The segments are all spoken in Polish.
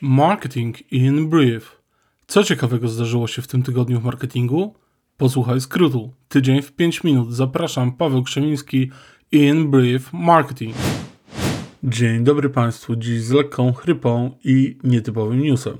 Marketing in Brief. Co ciekawego zdarzyło się w tym tygodniu w marketingu? Posłuchaj skrótu. Tydzień w 5 minut. Zapraszam, Paweł Krzemiński in Brief Marketing. Dzień dobry Państwu. Dziś z lekką chrypą i nietypowym newsem.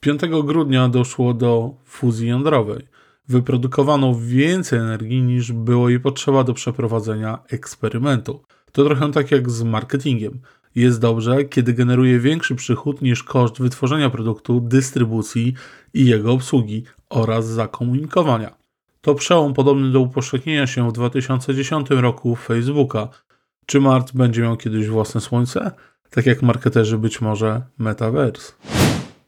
5 grudnia doszło do fuzji jądrowej. Wyprodukowano więcej energii niż było jej potrzeba do przeprowadzenia eksperymentu. To trochę tak jak z marketingiem. Jest dobrze, kiedy generuje większy przychód niż koszt wytworzenia produktu, dystrybucji i jego obsługi oraz zakomunikowania. To przełom podobny do upowszechnienia się w 2010 roku Facebooka. Czy Mart będzie miał kiedyś własne słońce? Tak jak marketerzy być może metaverse.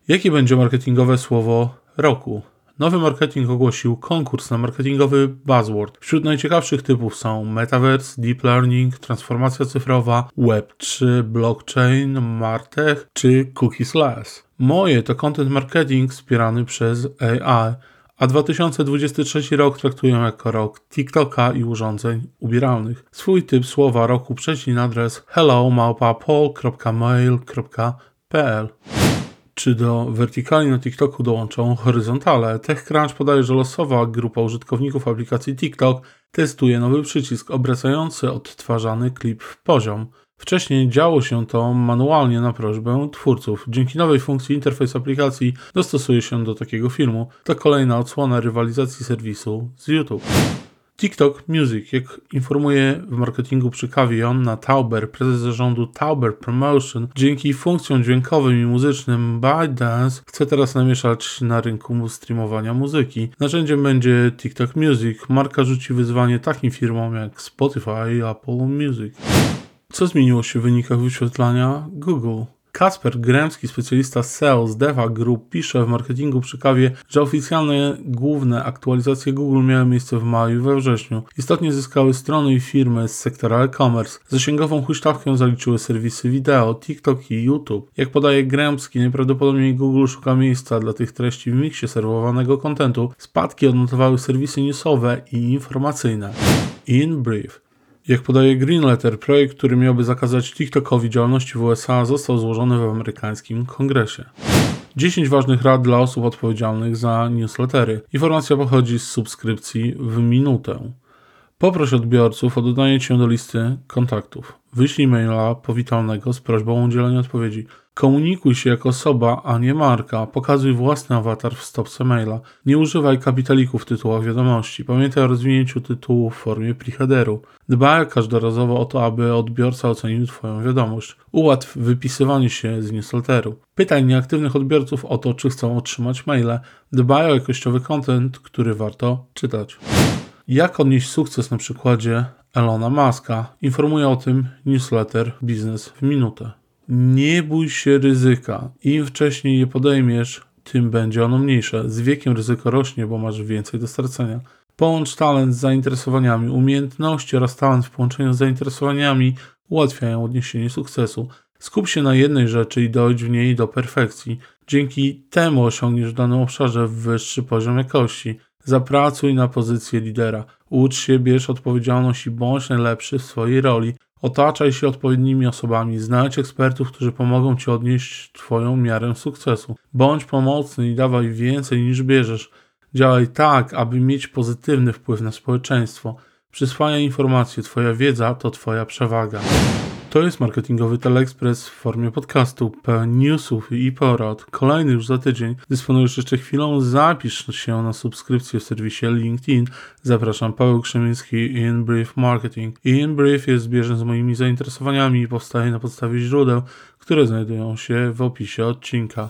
Jakie będzie marketingowe słowo roku? Nowy marketing ogłosił konkurs na marketingowy buzzword. Wśród najciekawszych typów są metaverse, deep learning, transformacja cyfrowa, web3, blockchain, martech czy cookies-less. Moje to content marketing wspierany przez AI, a 2023 rok traktuję jako rok TikToka i urządzeń ubieralnych. Swój typ słowa roku prześlij na adres hello.pol.mail.pl czy do wertykali na TikToku dołączą horyzontale. TechCrunch podaje, że losowa grupa użytkowników aplikacji TikTok testuje nowy przycisk obracający odtwarzany klip w poziom. Wcześniej działo się to manualnie na prośbę twórców. Dzięki nowej funkcji interfejs aplikacji dostosuje się do takiego filmu. To kolejna odsłona rywalizacji serwisu z YouTube. TikTok Music, jak informuje w marketingu przy kawie Tauber, prezes zarządu Tauber Promotion, dzięki funkcjom dźwiękowym i muzycznym ByteDance chce teraz namieszać na rynku streamowania muzyki. Narzędziem będzie TikTok Music. Marka rzuci wyzwanie takim firmom jak Spotify i Apple Music. Co zmieniło się w wynikach wyświetlania Google? Kasper Gremski, specjalista Sales Deva Group, pisze w marketingu przy kawie, że oficjalne główne aktualizacje Google miały miejsce w maju i we wrześniu. Istotnie zyskały strony i firmy z sektora e-commerce. Zasięgową huśtawkę zaliczyły serwisy wideo, TikTok i YouTube. Jak podaje Gremski, najprawdopodobniej Google szuka miejsca dla tych treści w miksie serwowanego kontentu. Spadki odnotowały serwisy newsowe i informacyjne. In brief. Jak podaje Greenletter, projekt, który miałby zakazać TikTokowi działalności w USA, został złożony w amerykańskim kongresie. 10 ważnych rad dla osób odpowiedzialnych za newslettery. Informacja pochodzi z subskrypcji w minutę. Poproś odbiorców o dodanie się do listy kontaktów. Wyślij maila powitalnego z prośbą o udzielenie odpowiedzi. Komunikuj się jako osoba, a nie marka. Pokazuj własny awatar w stopce maila. Nie używaj kapitalików w tytułach wiadomości. Pamiętaj o rozwinięciu tytułu w formie preheaderu. Dbaj każdorazowo o to, aby odbiorca ocenił Twoją wiadomość. Ułatw wypisywanie się z newsletteru. Pytaj nieaktywnych odbiorców o to, czy chcą otrzymać maile. Dbaj o jakościowy content, który warto czytać. Jak odnieść sukces na przykładzie Elona Muska? Informuje o tym newsletter Biznes w minutę. Nie bój się ryzyka. Im wcześniej je podejmiesz, tym będzie ono mniejsze. Z wiekiem ryzyko rośnie, bo masz więcej do stracenia. Połącz talent z zainteresowaniami. Umiejętności oraz talent w połączeniu z zainteresowaniami ułatwiają odniesienie sukcesu. Skup się na jednej rzeczy i dojdź w niej do perfekcji. Dzięki temu osiągniesz w danym obszarze wyższy poziom jakości. Zapracuj na pozycję lidera. Ucz się, bierz odpowiedzialność i bądź najlepszy w swojej roli. Otaczaj się odpowiednimi osobami, znajdź ekspertów, którzy pomogą Ci odnieść Twoją miarę sukcesu. Bądź pomocny i dawaj więcej niż bierzesz. Działaj tak, aby mieć pozytywny wpływ na społeczeństwo. Przyswajaj informacje, Twoja wiedza to Twoja przewaga. To jest marketingowy Teleexpress w formie podcastu, newsów i porad. Kolejny już za tydzień. Dysponujesz jeszcze chwilą, zapisz się na subskrypcję w serwisie LinkedIn. Zapraszam, Paweł Krzemiński, In Brief Marketing. In Brief jest zbieżny z moimi zainteresowaniami i powstaje na podstawie źródeł, które znajdują się w opisie odcinka.